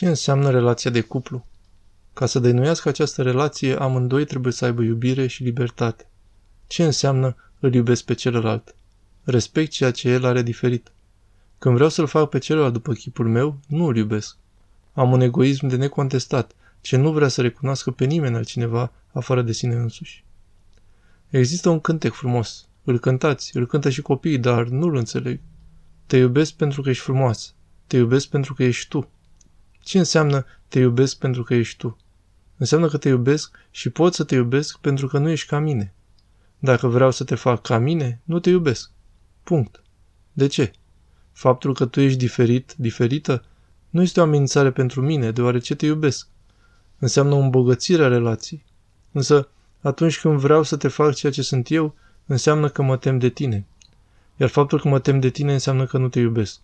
Ce înseamnă relația de cuplu? Ca să dăinuiască această relație, amândoi trebuie să aibă iubire și libertate. Ce înseamnă îl iubesc pe celălalt? Respect ceea ce el are diferit. Când vreau să-l fac pe celălalt după chipul meu, nu îl iubesc. Am un egoism de necontestat, ce nu vrea să recunoască pe nimeni altcineva afară de sine însuși. Există un cântec frumos. Îl cântați, îl cântă și copiii, dar nu-l înțeleg. Te iubesc pentru că ești frumoasă. Te iubesc pentru că ești tu. Ce înseamnă te iubesc pentru că ești tu? Înseamnă că te iubesc și pot să te iubesc pentru că nu ești ca mine. Dacă vreau să te fac ca mine, nu te iubesc. Punct. De ce? Faptul că tu ești diferit, diferită, nu este o amenințare pentru mine, deoarece te iubesc. Înseamnă o îmbogățire a relației. Însă, atunci când vreau să te fac ceea ce sunt eu, înseamnă că mă tem de tine. Iar faptul că mă tem de tine înseamnă că nu te iubesc.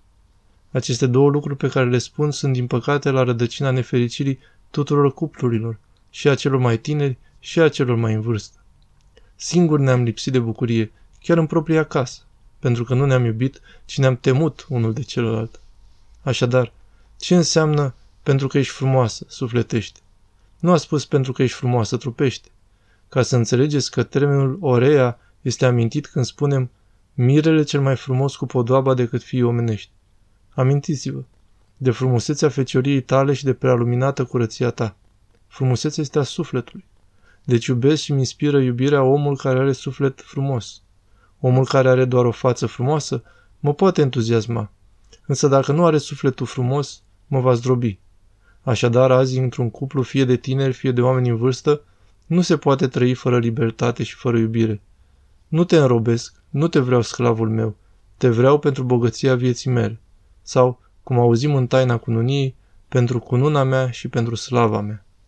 Aceste două lucruri pe care le spun sunt, din păcate, la rădăcina nefericirii tuturor cuplurilor, și a celor mai tineri și a celor mai în vârstă. Singur ne-am lipsit de bucurie, chiar în propria casă, pentru că nu ne-am iubit, ci ne-am temut unul de celălalt. Așadar, ce înseamnă pentru că ești frumoasă, sufletește? Nu a spus pentru că ești frumoasă, trupește. Ca să înțelegeți că termenul orea este amintit când spunem mirele cel mai frumos cu podoaba decât fii omenești. Amintiți-vă de frumusețea fecioriei tale și de prealuminată curăția ta. Frumusețea este a sufletului. Deci iubesc și mi inspiră iubirea omul care are suflet frumos. Omul care are doar o față frumoasă mă poate entuziasma, însă dacă nu are sufletul frumos, mă va zdrobi. Așadar, azi, într-un cuplu, fie de tineri, fie de oameni în vârstă, nu se poate trăi fără libertate și fără iubire. Nu te înrobesc, nu te vreau sclavul meu, te vreau pentru bogăția vieții mele. Sau, cum auzim în taina cununiei, pentru cununa mea și pentru slava mea.